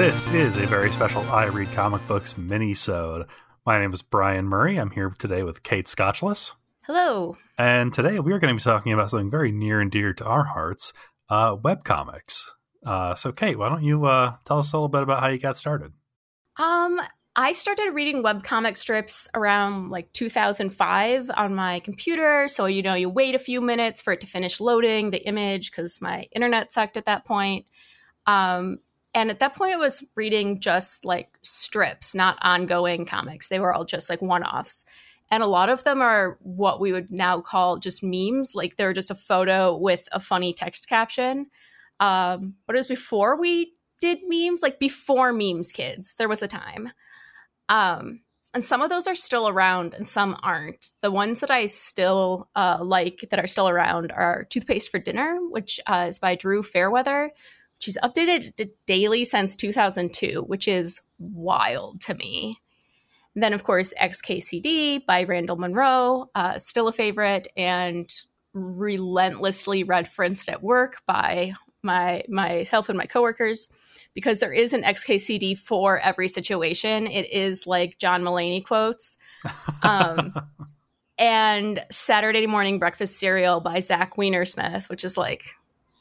This is a very special I Read Comic Books mini-sode. My name is Brian Murray. I'm here today with Kate Scotchless. Hello. And today we are going to be talking about something very near and dear to our hearts, uh, webcomics. Uh, so, Kate, why don't you uh, tell us a little bit about how you got started? Um, I started reading webcomic strips around like 2005 on my computer. So, you know, you wait a few minutes for it to finish loading the image because my internet sucked at that point. Um, and at that point, I was reading just like strips, not ongoing comics. They were all just like one offs. And a lot of them are what we would now call just memes. Like they're just a photo with a funny text caption. Um, but it was before we did memes, like before memes kids, there was a time. Um, and some of those are still around and some aren't. The ones that I still uh, like that are still around are Toothpaste for Dinner, which uh, is by Drew Fairweather. She's updated daily since 2002, which is wild to me. And then, of course, XKCD by Randall Munroe, uh, still a favorite, and relentlessly referenced at work by my myself and my coworkers because there is an XKCD for every situation. It is like John Mulaney quotes. Um, and Saturday morning breakfast cereal by Zach Weinersmith, which is like,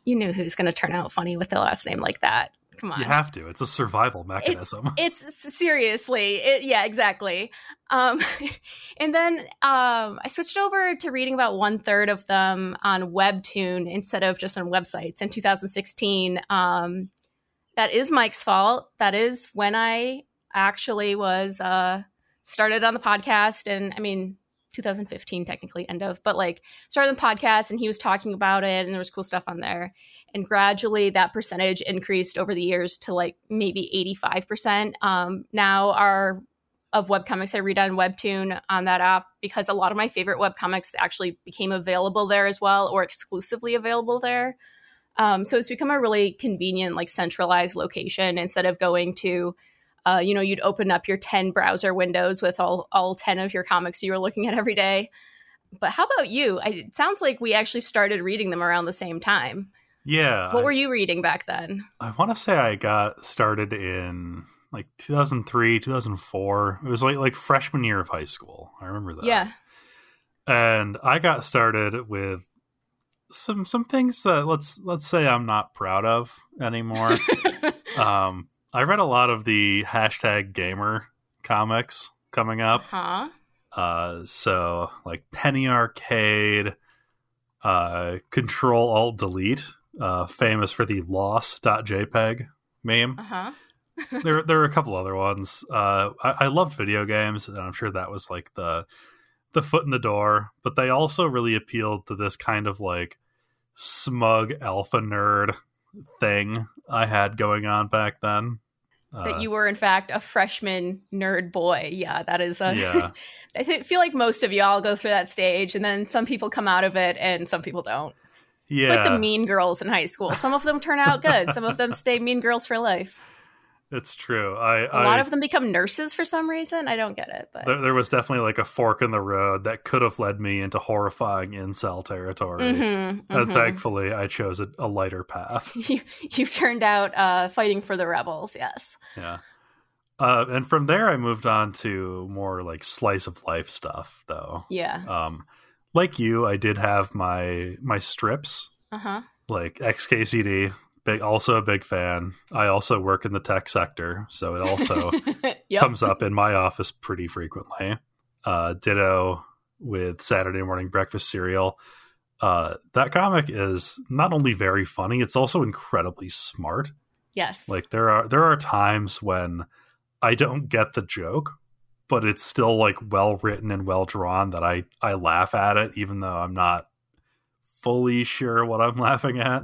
you knew who's going to turn out funny with a last name like that. Come on. You have to. It's a survival mechanism. It's, it's seriously, it, yeah, exactly. Um, and then um, I switched over to reading about one third of them on Webtoon instead of just on websites in 2016. Um, that is Mike's fault. That is when I actually was uh, started on the podcast, and I mean 2015 technically end of, but like started the podcast, and he was talking about it, and there was cool stuff on there. And gradually that percentage increased over the years to like maybe 85% um, now are of webcomics i read on webtoon on that app because a lot of my favorite webcomics actually became available there as well or exclusively available there. Um, so it's become a really convenient like centralized location instead of going to uh, you know you'd open up your 10 browser windows with all, all 10 of your comics you were looking at every day but how about you I, it sounds like we actually started reading them around the same time yeah. What I, were you reading back then? I want to say I got started in like 2003, 2004. It was like like freshman year of high school. I remember that. Yeah. And I got started with some some things that let's let's say I'm not proud of anymore. um, I read a lot of the hashtag gamer comics coming up. Huh. Uh, so like Penny Arcade, uh, Control Alt Delete uh, famous for the loss.jpg meme. Uh-huh. there, there are a couple other ones. Uh, I, I loved video games, and I'm sure that was like the the foot in the door. But they also really appealed to this kind of like smug alpha nerd thing I had going on back then. That uh, you were, in fact, a freshman nerd boy. Yeah, that is. A, yeah. I feel like most of y'all go through that stage, and then some people come out of it, and some people don't. Yeah. It's like the mean girls in high school. Some of them turn out good. Some of them stay mean girls for life. It's true. I, a I, lot of them become nurses for some reason. I don't get it, but there, there, was definitely like a fork in the road that could have led me into horrifying incel territory. Mm-hmm, and mm-hmm. thankfully, I chose a, a lighter path. you you turned out uh, fighting for the rebels. Yes. Yeah. Uh, and from there, I moved on to more like slice of life stuff, though. Yeah. Um, like you, I did have my my strips. Uh-huh. Like XKCD, big also a big fan. I also work in the tech sector, so it also yep. comes up in my office pretty frequently. Uh, ditto with Saturday morning breakfast cereal. Uh, that comic is not only very funny, it's also incredibly smart. Yes. Like there are there are times when I don't get the joke, but it's still like well written and well drawn that I I laugh at it even though I'm not fully sure what I'm laughing at.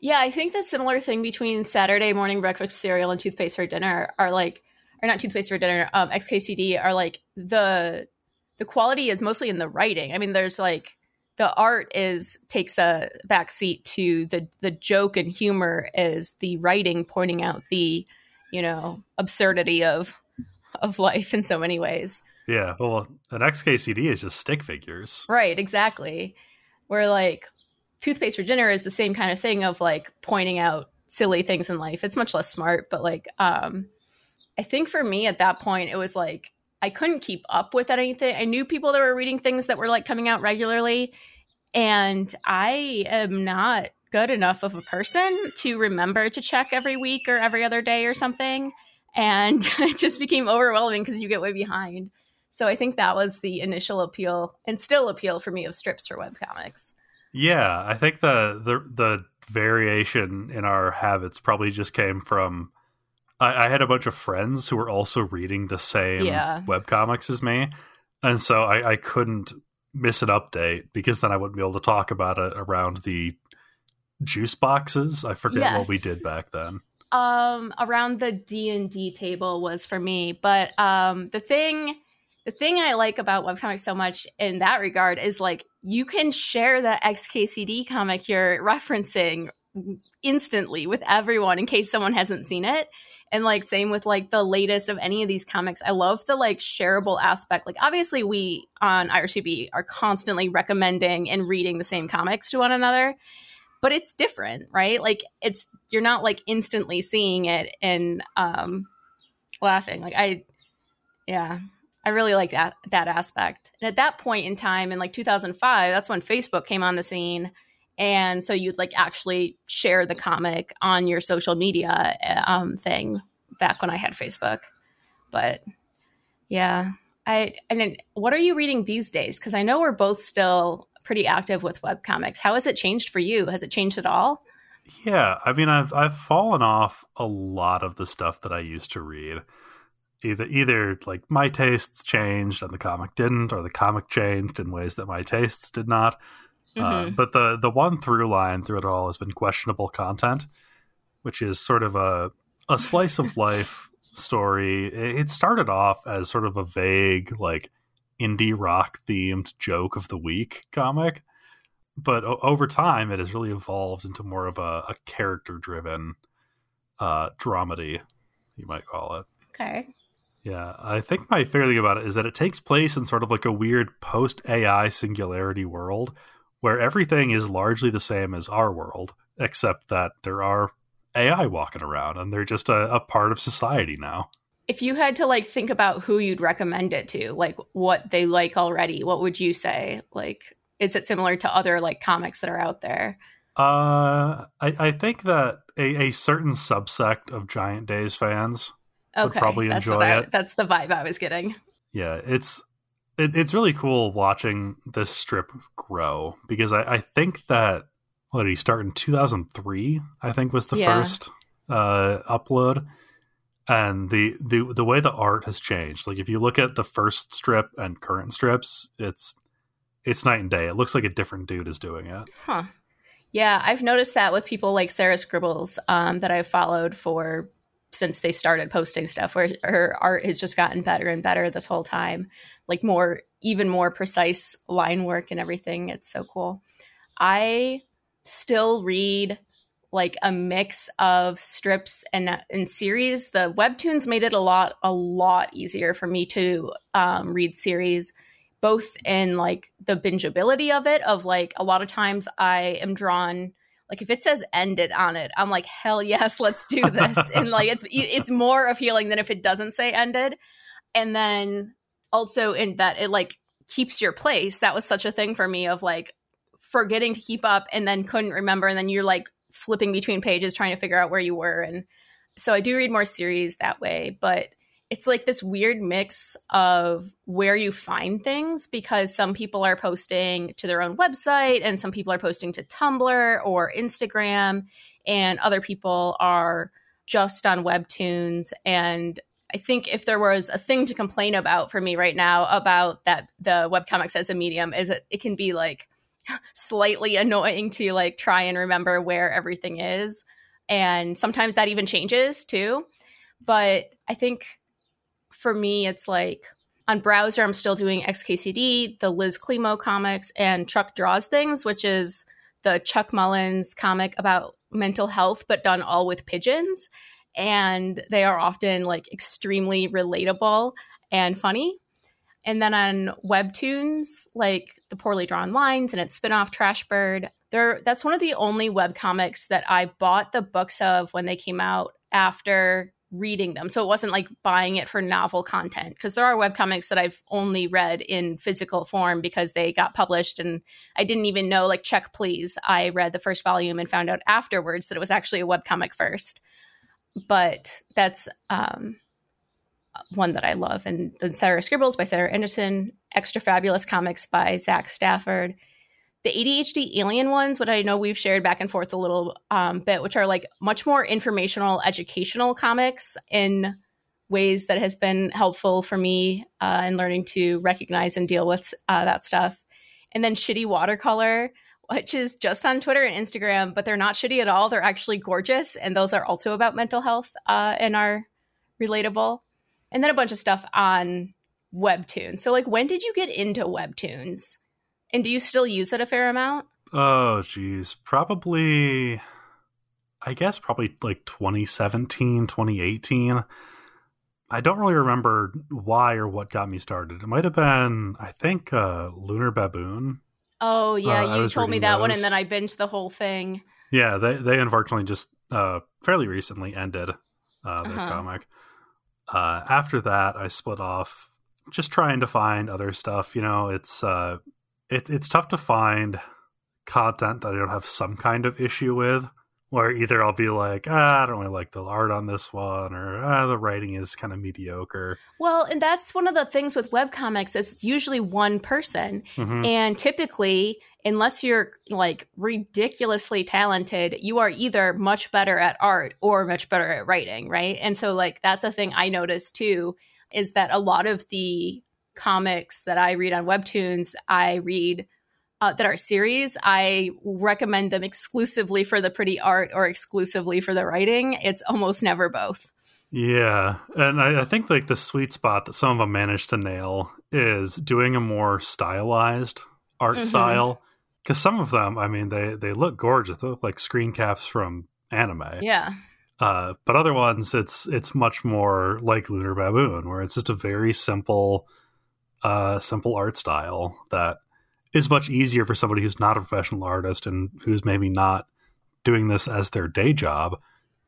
Yeah, I think the similar thing between Saturday morning breakfast cereal and toothpaste for dinner are like or not toothpaste for dinner, um XKCD are like the the quality is mostly in the writing. I mean there's like the art is takes a backseat to the the joke and humor is the writing pointing out the you know absurdity of of life in so many ways. Yeah, well, an XKCD is just stick figures. Right, exactly. Where like toothpaste for dinner is the same kind of thing of like pointing out silly things in life. It's much less smart, but like um I think for me at that point it was like I couldn't keep up with anything. I knew people that were reading things that were like coming out regularly and I am not good enough of a person to remember to check every week or every other day or something. And it just became overwhelming because you get way behind. So I think that was the initial appeal and still appeal for me of strips for webcomics. Yeah, I think the the the variation in our habits probably just came from I, I had a bunch of friends who were also reading the same Yeah. webcomics as me. And so I, I couldn't miss an update because then I wouldn't be able to talk about it around the juice boxes. I forget what we did back then. um around the d&d table was for me but um the thing the thing i like about webcomics so much in that regard is like you can share the xkcd comic you're referencing instantly with everyone in case someone hasn't seen it. And like same with like the latest of any of these comics. I love the like shareable aspect. Like obviously we on ircb are constantly recommending and reading the same comics to one another but it's different right? Like it's you're not like instantly seeing it and um laughing. Like i yeah i really like that that aspect. And at that point in time in like 2005 that's when facebook came on the scene. And so you'd like actually share the comic on your social media um thing back when i had facebook. But yeah i and then what are you reading these days? Because i know we're both still pretty active with web comics. how has it changed for you? Has it changed at all? Yeah, I mean, I've I've fallen off a lot of the stuff that I used to read. Either either like my tastes changed and the comic didn't, or the comic changed in ways that my tastes did not. Uh, Mhm. but the the one through line through it all has been questionable content, which is sort of a a slice of life story. It it started off as sort of a vague like indie rock themed joke of the week comic but o- over time it has really evolved into more of a, a character driven uh dramedy you might call it okay yeah i think my favorite thing about it is that it takes place in sort of like a weird post ai singularity world where everything is largely the same as our world except that there are ai walking around and they're just a, a part of society now. If you had to like think about who you'd recommend it to like what they like already what would you say? Like is it similar to other like comics that are out there? Uh i, I think that a, a certain subsect of giant days fans okay probably that's enjoy the vibe, it. that's the vibe i was getting. Yeah it's it, it's really cool watching this strip grow because I, I think that what did he start in 2003 i think was the Yeah. first uh upload. And the, the the way the art has changed like if you look at the first strip and current strips it's it's night and day. It looks like a different dude is doing it. Huh. Yeah i've noticed that with people like sarah scribbles um, that i've followed for since they started posting stuff where her art has just gotten better and better this whole time. Like more even more precise line work and everything. It's so cool. I still read like a mix of strips and and series. The webtoons made it a lot a lot easier for me to um, read series both in like the bingeability of it of like a lot of times i am drawn like if it says ended on it i'm like hell yes let's do this. And like it's it's more appealing than if it doesn't say ended. And then also in that it like keeps your place. That was such a thing for me of like forgetting to keep up and then couldn't remember. And then you're like flipping between pages trying to figure out where you were. And so i do read more series that way but it's like this weird mix of where you find things because some people are posting to their own website and some people are posting to Tumblr or Instagram and other people are just on webtoons. And I think if there was a thing to complain about for me right now about that the webcomics as a medium is that it can be like slightly annoying to like try and remember where everything is. And sometimes that even changes too. But I think for me, it's like on browser, I'm still doing XKCD, the Liz Climo comics, and Chuck Draws Things, which is the Chuck Mullins comic about mental health, but done all with pigeons. And they are often like extremely relatable and funny. And then on Webtoons, like the Poorly Drawn Lines and its spinoff Trash Bird, They're, that's one of the only web comics that I bought the books of when they came out after reading them. So it wasn't like buying it for novel content because there are web comics that I've only read in physical form because they got published and I didn't even know like check please. I read the first volume and found out afterwards that it was actually a web comic first. But that's um one that I love. And then Sarah Scribbles by Sarah Anderson, Extra Fabulous Comics by Zach Stafford the ADHD alien ones, what I know we've shared back and forth a little um, bit, which are like much more informational, educational comics in ways that has been helpful for me uh, in learning to recognize and deal with uh, that stuff. And then Shitty Watercolor, which is just on Twitter and Instagram, but they're not shitty at all. They're actually gorgeous. And those are also about mental health uh, and are relatable. And then a bunch of stuff on Webtoons. So, like, when did you get into Webtoons? And do you still use it a fair amount? Oh, geez. Probably, I guess, probably like 2017, 2018. I don't really remember why or what got me started. It might have been, I think, uh, Lunar Baboon. Oh, yeah. Uh, you told me that those. one, and then I binged the whole thing. Yeah, they, they unfortunately just uh, fairly recently ended uh, their uh-huh. comic. Uh, after that, I split off just trying to find other stuff. You know, it's uh, it, it's tough to find content that I don't have some kind of issue with. Where either I'll be like, ah, I don't really like the art on this one, or ah, the writing is kind of mediocre. Well, and that's one of the things with webcomics. It's usually one person, mm-hmm. and typically, unless you're like ridiculously talented, you are either much better at art or much better at writing, right? And so, like, that's a thing I noticed too, is that a lot of the comics that I read on Webtoons, I read uh, that are series. I recommend them exclusively for the pretty art or exclusively for the writing. It's almost never both. Yeah, and I, I think like the sweet spot that some of them manage to nail is doing a more stylized art mm-hmm. style. Because some of them, I mean, they they look gorgeous. They look like screen caps from anime. Yeah. Uh, but other ones, it's it's much more like Lunar Baboon, where it's just a very simple uh, simple art style that is much easier for somebody who's not a professional artist and who's maybe not doing this as their day job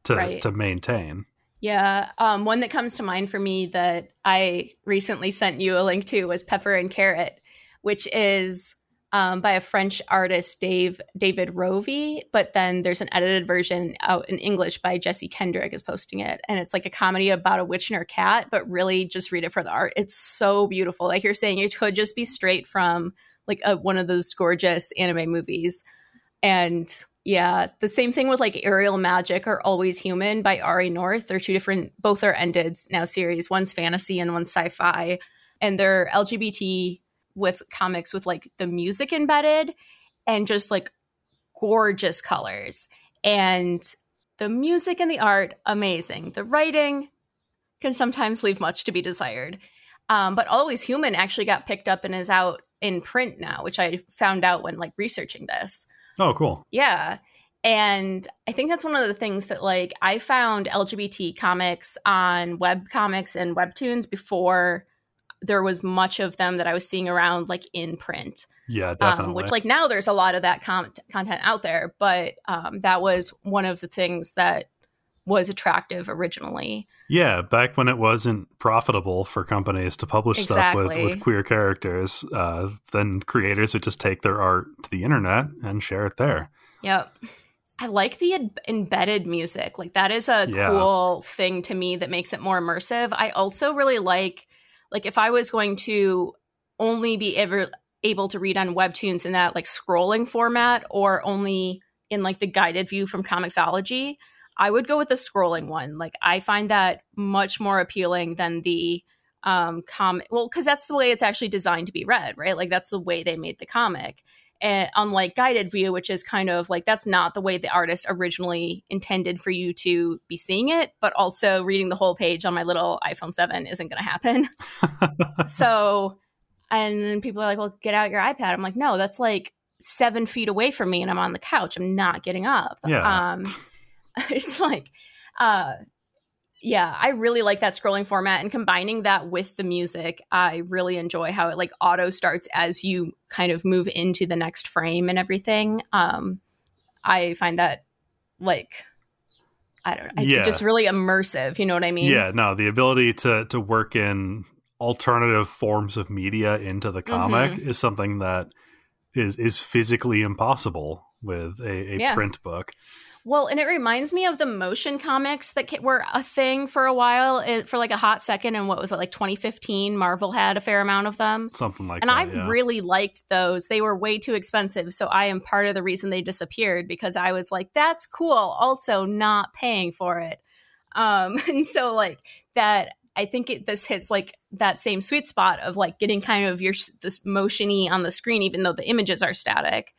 to right. to maintain. Yeah, um, one that comes to mind for me that I recently sent you a link to was Pepper and Carrot, which is um, by a French artist, Dave David Revoy. But then there's an edited version out in English by Jesse Kendrick is posting it, and it's like a comedy about a witch and her cat. But really, just read it for the art. It's so beautiful. Like you're saying, it could just be straight from like a, one of those gorgeous anime movies. And yeah, the same thing with like Aerial Magic or Always Human by Ari North. They're two different, both are ended now series. One's fantasy and one's sci-fi, and they're LGBT with comics with like the music embedded and just like gorgeous colors. And the music and the art, amazing. The writing can sometimes leave much to be desired. Um, but Always Human actually got picked up and is out in print now, which I found out when like researching this. Oh, cool. Yeah. And I think that's one of the things that like I found LGBT comics on web comics and webtoons before there was much of them that I was seeing around like in print. Yeah, definitely. Um, which like now there's a lot of that com- content out there, but um, that was one of the things that was attractive originally. Yeah, back when it wasn't profitable for companies to publish exactly. stuff with, with queer characters, uh, then creators would just take their art to the internet and share it there. Yep. I like the ed- embedded music. Like that is a yeah. cool thing to me that makes it more immersive. I also really like like if I was going to only be ever able to read on webtoons in that like scrolling format or only in like the guided view from Comixology, I would go with the scrolling one. Like I find that much more appealing than the um comic well because that's the way it's actually designed to be read right like that's the way they made the comic and unlike guided view which is kind of like that's not the way the artist originally intended for you to be seeing it but also reading the whole page on my little iphone 7 isn't going to happen. So and then people are like well get out your ipad. I'm like no that's like seven feet away from me and i'm on the couch. I'm not getting up. Yeah. um it's like uh Yeah, I really like that scrolling format and combining that with the music. I really enjoy how it like auto starts as you kind of move into the next frame and everything. Um, I find that like I don't know, Yeah. just really immersive. You know what I mean? Yeah, no, the ability to to work in alternative forms of media into the comic Mm-hmm. is something that is is physically impossible with a, a Yeah. print book. Well, and it reminds me of the motion comics that were a thing for a while, eh, for like a hot second. And what was it, like 2015? Marvel had a fair amount of them. Something like And that. And I yeah. really liked those. They were way too expensive. So I am part of the reason they disappeared because I was like, that's cool. Also, not paying for it. Um, and so, like, that, I think it, this hits like that same sweet spot of like getting kind of your this motiony on the screen, even though the images are static.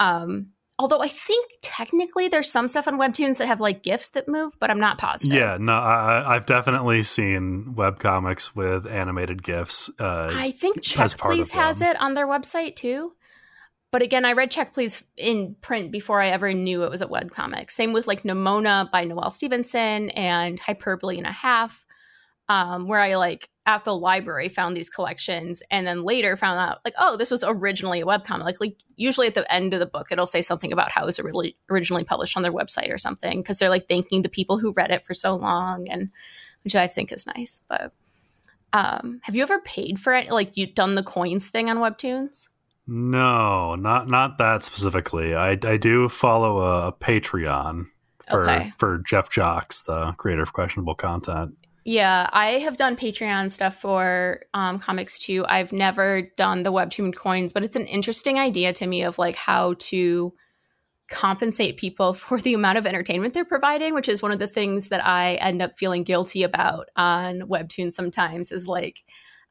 Um, although I think technically there's some stuff on Webtoons that have like GIFs that move, but I'm not positive. Yeah, no, I, I've definitely seen webcomics with animated GIFs. Uh, I think Check as part of Please has it on their website too. But again, I read Check Please in print before I ever knew it was a webcomic. Same with like Nimona by Noelle Stevenson and Hyperbole and a Half, um, where I like at the library found these collections and then later found out like, oh, this was originally a webcomic. Like, like usually at the end of the book, it'll say something about how it was really originally published on their website or something because they're like thanking the people who read it for so long and which I think is nice. But um, have you ever paid for it? Like you done the coins thing on Webtoons? no, not not that specifically. I, I do follow a, a Patreon for Okay. for Jeph Jacques, the creator of questionable content. Yeah, I have done Patreon stuff for um, comics too. I've never done the Webtoon coins, but it's an interesting idea to me of like how to compensate people for the amount of entertainment they're providing, which is one of the things that I end up feeling guilty about on Webtoon sometimes is like,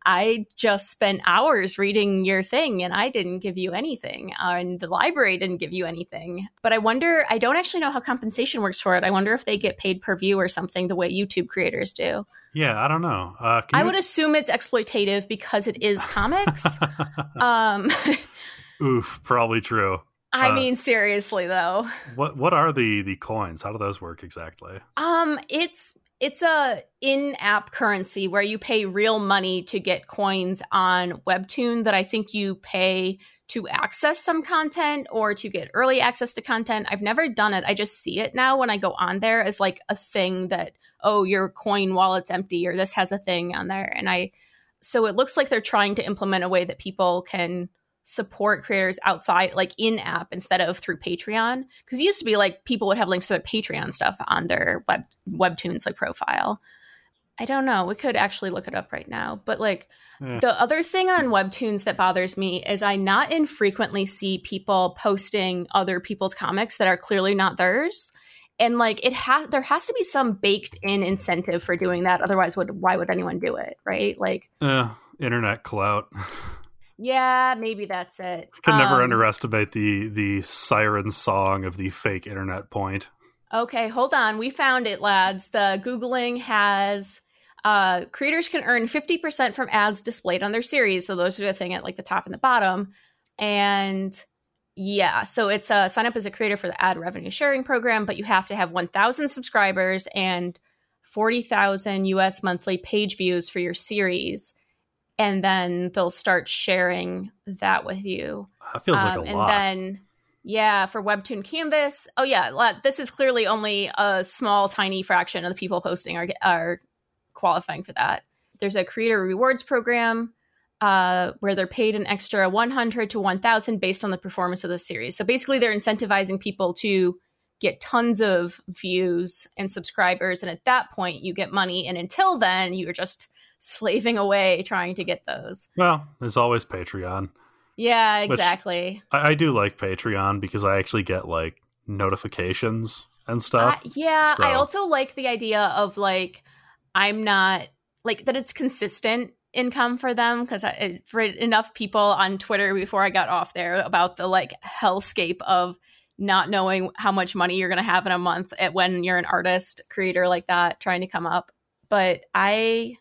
I just spent hours reading your thing and I didn't give you anything, uh, and the library didn't give you anything. But I wonder, I don't actually know how compensation works for it. I wonder if they get paid per view or something the way YouTube creators do. Yeah, I don't know. Uh, I you- would assume it's exploitative because it is comics. um, Oof, probably true. I Uh, mean, seriously though, What what are the the coins? How do those work exactly? um, it's it's a in-app currency where you pay real money to get coins on Webtoon that I think you pay to access some content or to get early access to content. I've never done it. I just see it now when I go on there as like a thing that oh, your coin wallet's empty or this has a thing on there and I so it looks like they're trying to implement a way that people can support creators outside like in app instead of through patreon. Because it used to be like people would have links to their patreon stuff on their web webtoons like profile. I don't know. We could actually look it up right now. But like Yeah. the other thing on webtoons that bothers me is i not infrequently see people posting other people's comics that are clearly not theirs. And like it has there has to be some baked in incentive for doing that. Otherwise would why would anyone do it right? Like Uh, internet clout. yeah maybe that's it Can never Um, underestimate the the siren song of the fake internet point. Okay, hold on. We found it, lads. The Googling has uh, creators can earn 50% from ads displayed on their series. So those are the thing at like the top and the bottom. And yeah, so it's a sign up as a creator for the ad revenue sharing program, but you have to have 1,000 subscribers and 40,000 US monthly page views for your series. And then they'll start sharing that with you. That feels like Um, a and lot. And then, yeah, for Webtoon Canvas. Oh yeah, this is clearly only a small, tiny fraction of the people posting are are qualifying for that. There's a creator rewards program uh, where they're paid an extra 100 to 1,000 based on the performance of the series. So basically, they're incentivizing people to get tons of views and subscribers, and at that point, you get money. And until then, you're just slaving away trying to get those. well, there's always Patreon. Yeah, exactly. I, I do like Patreon because I actually get like notifications and stuff. I- yeah, I also like the idea of like I'm not like that it's consistent income for them because I for enough people on Twitter before I got off there about the like hellscape of not knowing how much money you're going to have in a month at when you're an artist creator like that trying to come up. But I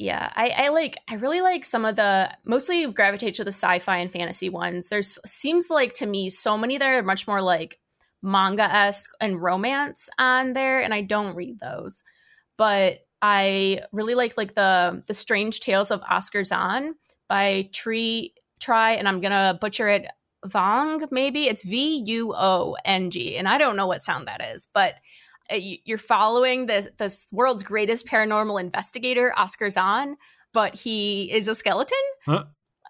yeah, I, I like I really like some of the mostly gravitate to the sci-fi and fantasy ones. There's seems like to me so many that are much more like manga esque and romance on there, and I don't read those. but I really like like the the Strange Tales of Oscar Zahn by Tree Try, and I'm gonna butcher it. Vong, maybe it's V U O N G, and I don't know what sound that is, but Uh, you're following this this world's greatest paranormal investigator, Oscar Zahn, but he is a skeleton. Huh?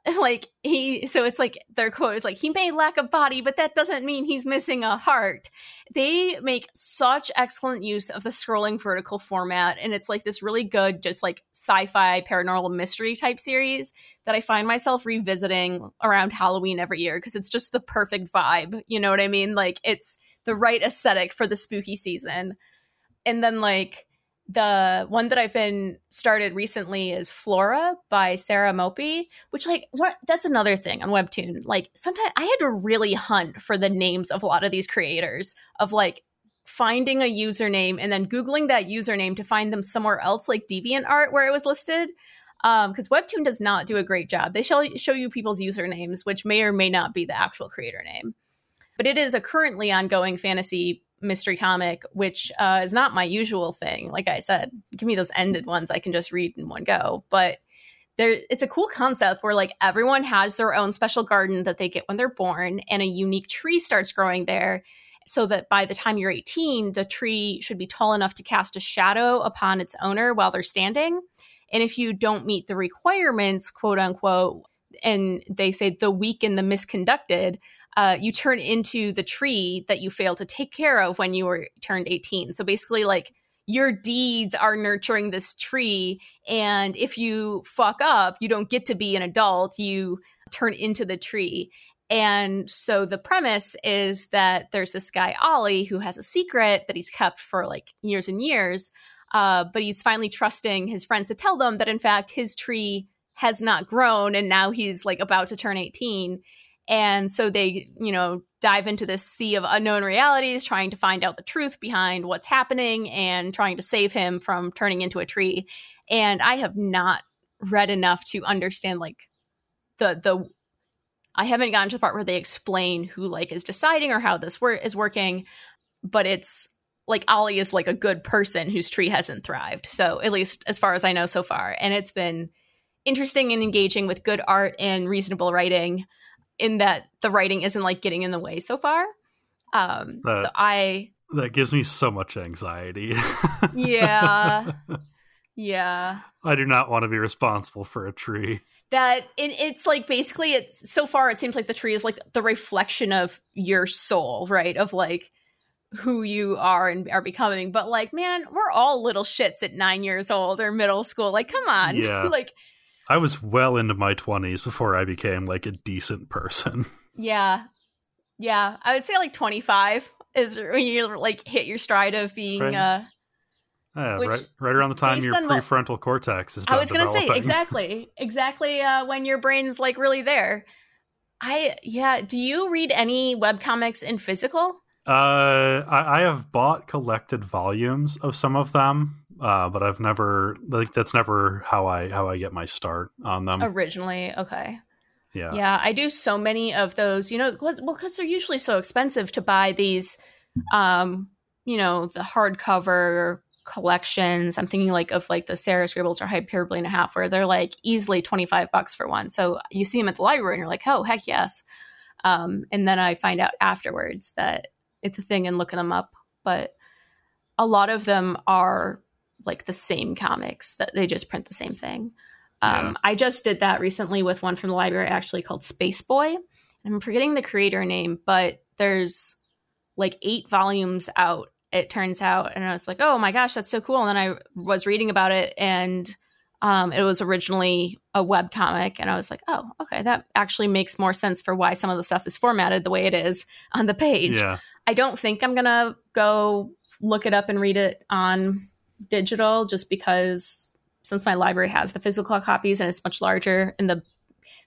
like he so it's like their quote is like he may lack a body but that doesn't mean he's missing a heart they make such excellent use of the scrolling vertical format and it's like this really good just like sci-fi paranormal mystery type series that i find myself revisiting around halloween every year because it's just the perfect vibe you know what i mean like it's the right aesthetic for the spooky season and then like the one that I've been started recently is Flora by Sarah Mopi, which like what that's another thing on Webtoon. Like sometimes I had to really hunt for the names of a lot of these creators of like finding a username and then googling that username to find them somewhere else like DeviantArt where it was listed. Um, because Webtoon does not do a great job. They show show you people's usernames, which may or may not be the actual creator name. But it is a currently ongoing fantasy mystery comic, which uh, is not my usual thing. Like I said, give me those ended ones I can just read in one go. But there, it's a cool concept where like everyone has their own special garden that they get when they're born, and a unique tree starts growing there. So that by the time you're 18, the tree should be tall enough to cast a shadow upon its owner while they're standing. And if you don't meet the requirements, quote unquote, and they say the weak and the misconducted, uh, you turn into the tree that you failed to take care of when you were turned 18. So basically, like your deeds are nurturing this tree. And if you fuck up, you don't get to be an adult, you turn into the tree. And so the premise is that there's this guy, Ollie, who has a secret that he's kept for like years and years. Uh, but he's finally trusting his friends to tell them that, in fact, his tree has not grown and now he's like about to turn 18 and so they, you know, dive into this sea of unknown realities, trying to find out the truth behind what's happening and trying to save him from turning into a tree. And I have not read enough to understand like the the I haven't gotten to the part where they explain who like is deciding or how this wor- is working, but it's like Ollie is like a good person whose tree hasn't thrived. So at least as far as I know so far, and it's been interesting and engaging with good art and reasonable writing in that the writing isn't like getting in the way so far. Um, that, so I that gives me so much anxiety. yeah, yeah. I do not want to be responsible for a tree. That it, it's like basically it's so far it seems like the tree is like the reflection of your soul, right? Of like who you are and are becoming. But like, man, we're all little shits at nine years old or middle school. Like, come on, yeah. like I was well into my 20s before I became like a decent person. Yeah. Yeah. I would say like 25 is when you like hit your stride of being right. uh yeah, which, right, right around the time your prefrontal what, cortex is. I was going to say exactly, exactly uh, when your brain's like really there. I yeah. Do you read any web comics in physical? Uh, I, I have bought collected volumes of some of them uh, but I've never like that's never how I how I get my start on them. Originally, okay. Yeah. Yeah, I do so many of those, you know, well cuz they're usually so expensive to buy these um, you know, the hardcover collections. I'm thinking like of like the Sarah Scribbles or Hyperbole and a half where they're like easily 25 bucks for one. So you see them at the library and you're like, "Oh, heck yes." Um, and then I find out afterwards that it's a thing and looking them up, but a lot of them are like the same comics that they just print the same thing. Um, yeah. I just did that recently with one from the library actually called Space Boy. I'm forgetting the creator name, but there's like eight volumes out, it turns out. And I was like, oh my gosh, that's so cool. And then I was reading about it and um, it was originally a web comic. And I was like, oh, okay, that actually makes more sense for why some of the stuff is formatted the way it is on the page. Yeah. I don't think I'm going to go look it up and read it on digital just because since my library has the physical copies and it's much larger and the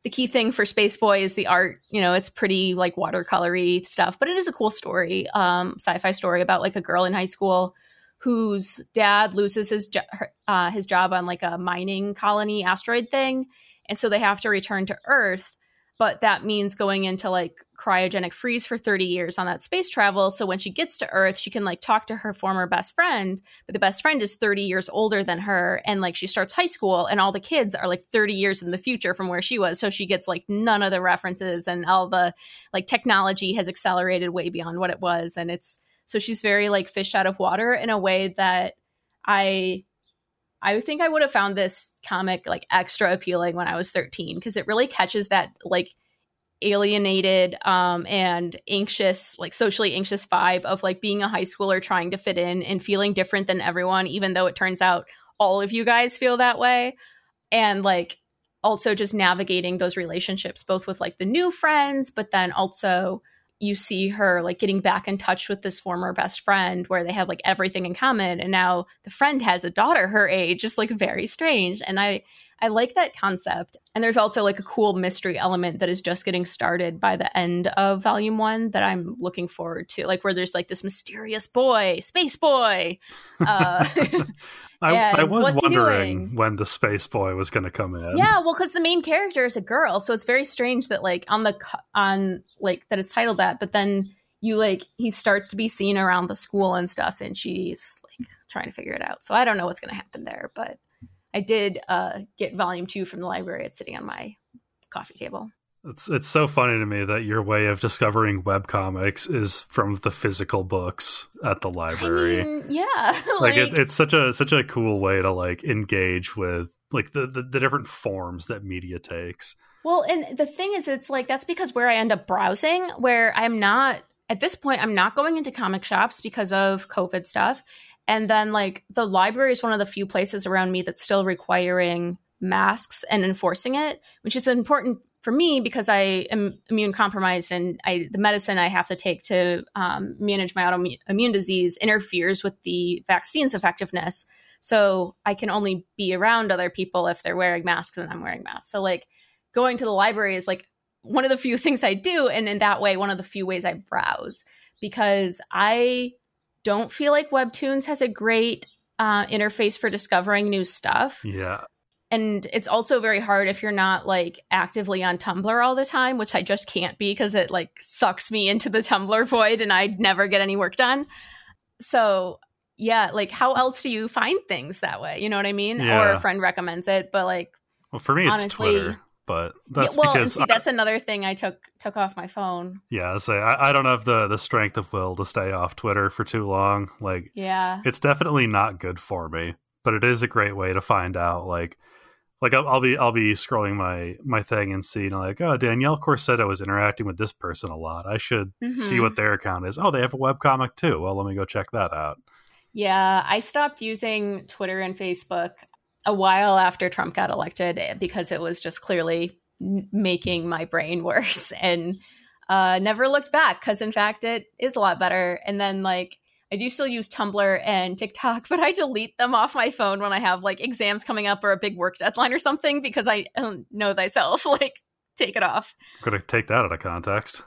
the key thing for Space Boy is the art. You know, it's pretty like watercolory stuff, but it is a cool story, um, sci-fi story about like a girl in high school whose dad loses his jo- uh, his job on like a mining colony asteroid thing, and so they have to return to Earth. But that means going into like cryogenic freeze for 30 years on that space travel. So when she gets to earth she can like talk to her former best friend but the best friend is 30 years older than her and like she starts high school and all the kids are like 30 years in the future from where she was. So she gets like none of the references and all the like technology has accelerated way beyond what it was. And it's so she's very like fish out of water in a way that i I think I would have found this comic like extra appealing when I was 13 because it really catches that like alienated um and anxious like socially anxious vibe of like being a high schooler trying to fit in and feeling different than everyone even though it turns out all of you guys feel that way. And like also just navigating those relationships both with like the new friends but then also you see her like getting back in touch with this former best friend where they have like everything in common and now the friend has a daughter her age it's like very strange. And i i like that concept and there's also like a cool mystery element that is just getting started by the end of volume one that i'm looking forward to like where there's like this mysterious boy space boy uh, I, I, was wondering when the space boy was going to come in. Yeah, well, because the main character is a girl, so it's very strange that like on the on like that it's titled that, but then you like he starts to be seen around the school and stuff, and she's like trying to figure it out. So I don't know what's going to happen there, but I did uh, get volume two from the library. It's sitting on my coffee table. It's it's so funny to me that your way of discovering web comics is from the physical books at the library. I mean, yeah, like, like it, it's such a such a cool way to like engage with like the, the the different forms that media takes. Well, and the thing is, it's like that's because where I end up browsing, where I'm not at this point, I'm not going into comic shops because of COVID stuff. And then, like, the library is one of the few places around me that's still requiring masks and enforcing it, which is important for me because I am immune compromised and I the medicine I have to take to um, manage my autoimmune disease interferes with the vaccine's effectiveness. So I can only be around other people if they're wearing masks and I'm wearing masks. So like going to the library is like one of the few things I do, and in that way, one of the few ways I browse because I don't feel like Webtoons has a great uh, interface for discovering new stuff. Yeah. And it's also very hard if you're not like actively on tumblr all the time which i just can't be because it like sucks me into the tumblr void and i never get any work done. So yeah like how else do you find things that way? You know what i mean? Yeah. or a friend recommends it but like well for me it's honestly, twitter but that's yeah, well, because see, that's another thing I took took off my phone. Yeah, say I, I don't have the the strength of will to stay off Twitter for too long. Like, yeah, it's definitely not good for me. But it is a great way to find out like like I'll, I'll, be I'll be scrolling my my thing and seeing like oh Danielle Corsetto was interacting with this person a lot. I should mm-hmm. see what their account is. Oh, they have a web comic too. Well, let me go check that out. Yeah, I stopped using Twitter and Facebook a while after Trump got elected because it was just clearly making my brain worse and uh, never looked back because in fact it is a lot better. And then like I do still use Tumblr and TikTok, but I delete them off my phone when I have like exams coming up or a big work deadline or something because I don't know thyself. Like, take it off. I'm gonna take that out of context.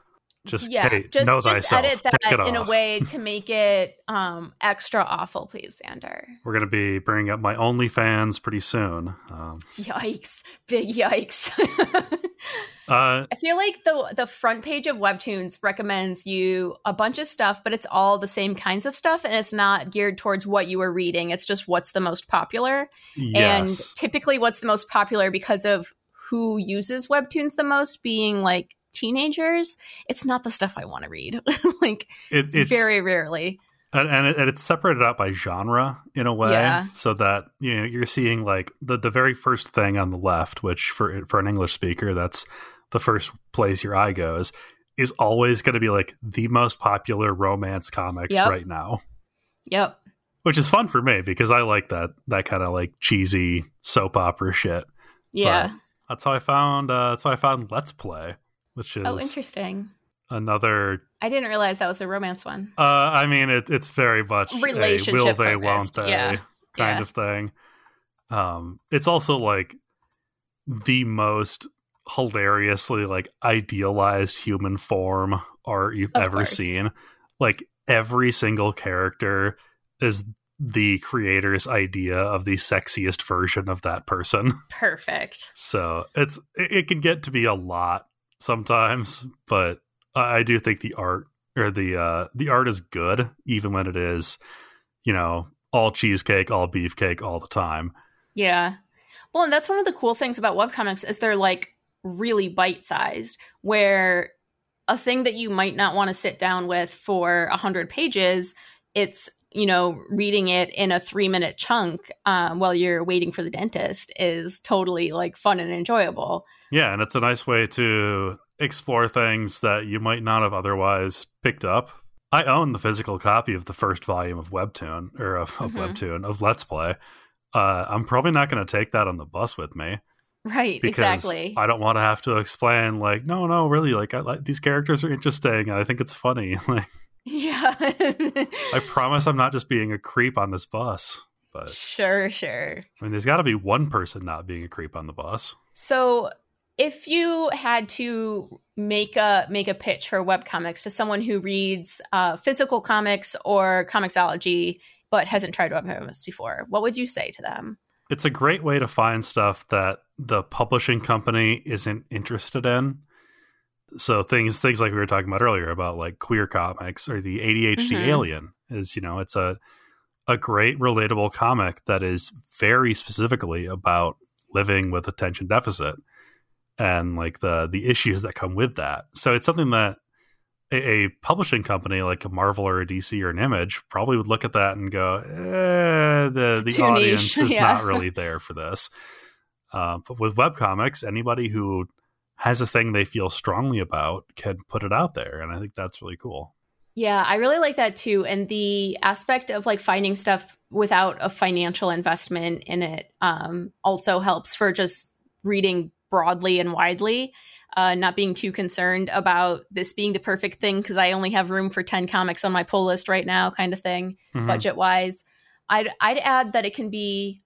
Just yeah, hey, just, know just thyself. edit that in a way to make it um, extra awful, please, Xander. We're gonna be bringing up my OnlyFans pretty soon. Um, yikes! Big yikes! uh, I feel like the the front page of Webtoons recommends you a bunch of stuff, but it's all the same kinds of stuff, and it's not geared towards what you were reading. It's just what's the most popular, yes. and typically what's the most popular because of who uses Webtoons the most, being like teenagers, it's not the stuff I want to read. like it, it's, very rarely. And, and, it, and, it's separated out by genre in a way, yeah. so that you know you're seeing like the the very first thing on the left, which for for an English speaker, that's the first place your eye goes, is always going to be like the most popular romance comics yep. right now. Yep. Which is fun for me because I like that that kind of like cheesy soap opera shit. Yeah. But that's how I found. Uh, that's how I found Let's Play which oh, is oh interesting. Another. I didn't realize that was a romance one. Uh, I mean, it, it's very much relationship will they, focused. won't they yeah. kind yeah. of thing. Um, it's also like the most hilariously like idealized human form art you've of ever course. seen. Like every single character is the creator's idea of the sexiest version of that person. Perfect. So it's it, it can get to be a lot sometimes, but I do think the art or the uh, the art is good, even when it is, you know, all cheesecake, all beefcake, all the time. Yeah. Well, and that's one of the cool things about webcomics is they're like really bite sized, where a thing that you might not want to sit down with for a hundred pages, it's you know reading it in a three minute chunk um, while you're waiting for the dentist is totally like fun and enjoyable. Yeah, and it's a nice way to explore things that you might not have otherwise picked up. I own the physical copy of the first volume of Webtoon or of, of mm-hmm. Webtoon of Let's Play. Uh, I'm probably not going to take that on the bus with me. Right, exactly. I don't want to have to explain like, no, no, really, like, I like these characters are interesting, and I think it's funny. like, yeah, I promise I'm not just being a creep on this bus. But sure, sure. I mean, there's got to be one person not being a creep on the bus. So, if you had to make a make a pitch for webcomics to someone who reads uh, physical comics or comiXology but hasn't tried webcomics before, what would you say to them? It's a great way to find stuff that the publishing company isn't interested in. So things things like we were talking about earlier about like queer comics or the ADHD mm-hmm. alien is you know it's a a great relatable comic that is very specifically about living with attention deficit and like the the issues that come with that. So it's something that a, a, publishing company like a Marvel or a DC or an Image probably would look at that and go, eh, the the Too audience niche. is yeah. not really there for this. Uh, but with webcomics, anybody who has a thing they feel strongly about can put it out there, and I think that's really cool. Yeah, I really like that too. And the aspect of like finding stuff without a financial investment in it um, also helps for just reading broadly and widely uh, not being too concerned about this being the perfect thing because I only have room for 10 comics on my pull list right now, kind of thing, mm-hmm. budget wise. I'd, I'd add that it can be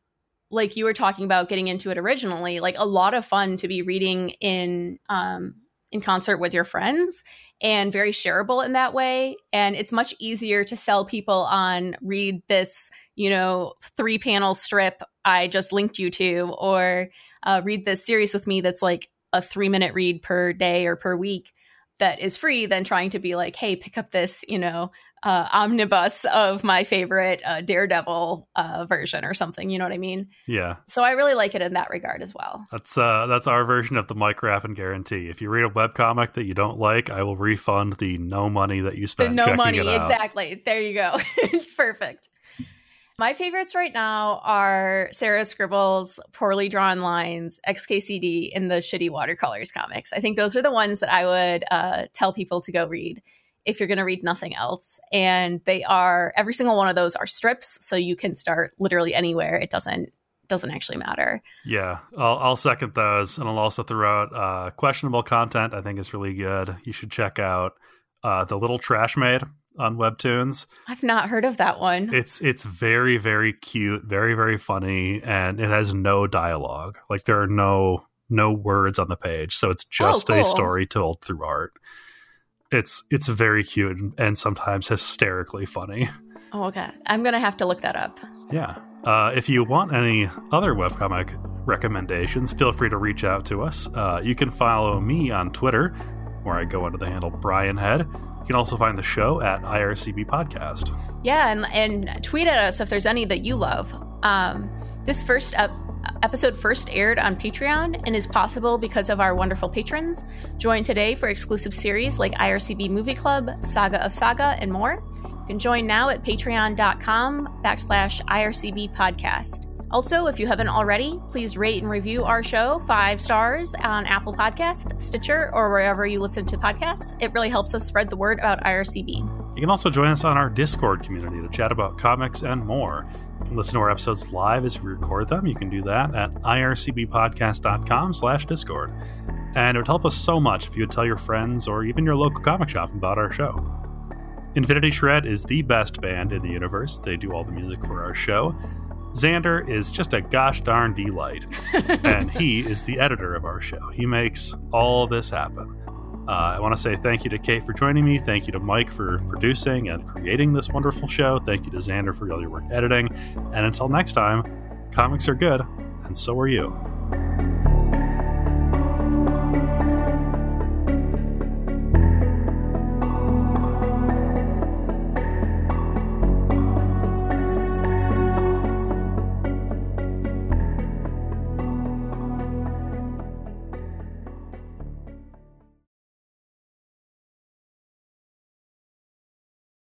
like you were talking about getting into it originally, like a lot of fun to be reading in um, in concert with your friends and very shareable in that way. And it's much easier to sell people on read this, you know, three panel strip I just linked you to, or uh, read this series with me that's like a three minute read per day or per week that is free than trying to be like, hey, pick up this, you know, uh, omnibus of my favorite uh, Daredevil uh, version or something. You know what I mean? Yeah. So I really like it in that regard as well. That's uh, that's our version of the Mike Raffin guarantee. If you read a web comic that you don't like, I will refund the no money that you spent. The no money, exactly. There you go. it's perfect. My favorites right now are Sarah Scribbles' poorly drawn lines, XKCD, in the shitty watercolors comics. I think those are the ones that I would uh, tell people to go read if you're going to read nothing else. And they are every single one of those are strips, so you can start literally anywhere. It doesn't doesn't actually matter. Yeah, I'll, I'll second those, and I'll also throw out uh, questionable content. I think is really good. You should check out uh, the Little Trash Maid on webtoons. I've not heard of that one. It's it's very very cute very very funny and it has no dialogue. Like there are no no words on the page. So it's just oh, cool. a story told through art. It's it's very cute and sometimes hysterically funny. Oh okay. I'm gonna have to look that up. Yeah. Uh, if you want any other webcomic recommendations feel free to reach out to us. Uh, you can follow me on twitter where i go under the handle brian head You can also find the show at IRCB Podcast. Yeah, and, and tweet at us if there's any that you love. Um, this first ep- episode first aired on Patreon and is possible because of our wonderful patrons. Join today for exclusive series like IRCB Movie Club, Saga of Saga, and more. You can join now at patreon.com backslash IRCB podcast. Also, if you haven't already, please rate and review our show five stars on Apple Podcast, Stitcher, or wherever you listen to podcasts. It really helps us spread the word about IRCB. You can also join us on our Discord community to chat about comics and more. You can listen to our episodes live as we record them. You can do that at ircbpodcast.com slash discord. And it would help us so much if you would tell your friends or even your local comic shop about our show. Infinity Shred is the best band in the universe. They do all the music for our show. Xander is just a gosh darn delight, and he is the editor of our show. He makes all this happen. Uh, I want to say thank you to Kate for joining me. Thank you to Mike for producing and creating this wonderful show. Thank you to Xander for all your work editing. And until next time, comics are good, and so are you.